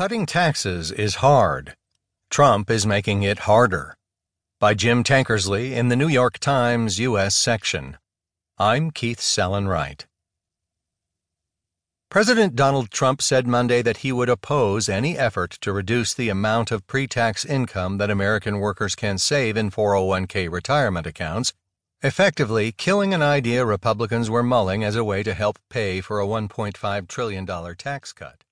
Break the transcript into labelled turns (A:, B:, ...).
A: Cutting taxes is hard. Trump is making it harder. By Jim Tankersley in the New York Times U.S. section. I'm Keith Sellon-Wright. President Donald Trump said Monday that he would oppose any effort to reduce the amount of pre tax income that American workers can save in 401k retirement accounts, effectively killing an idea Republicans were mulling as a way to help pay for a $1.5 trillion tax cut.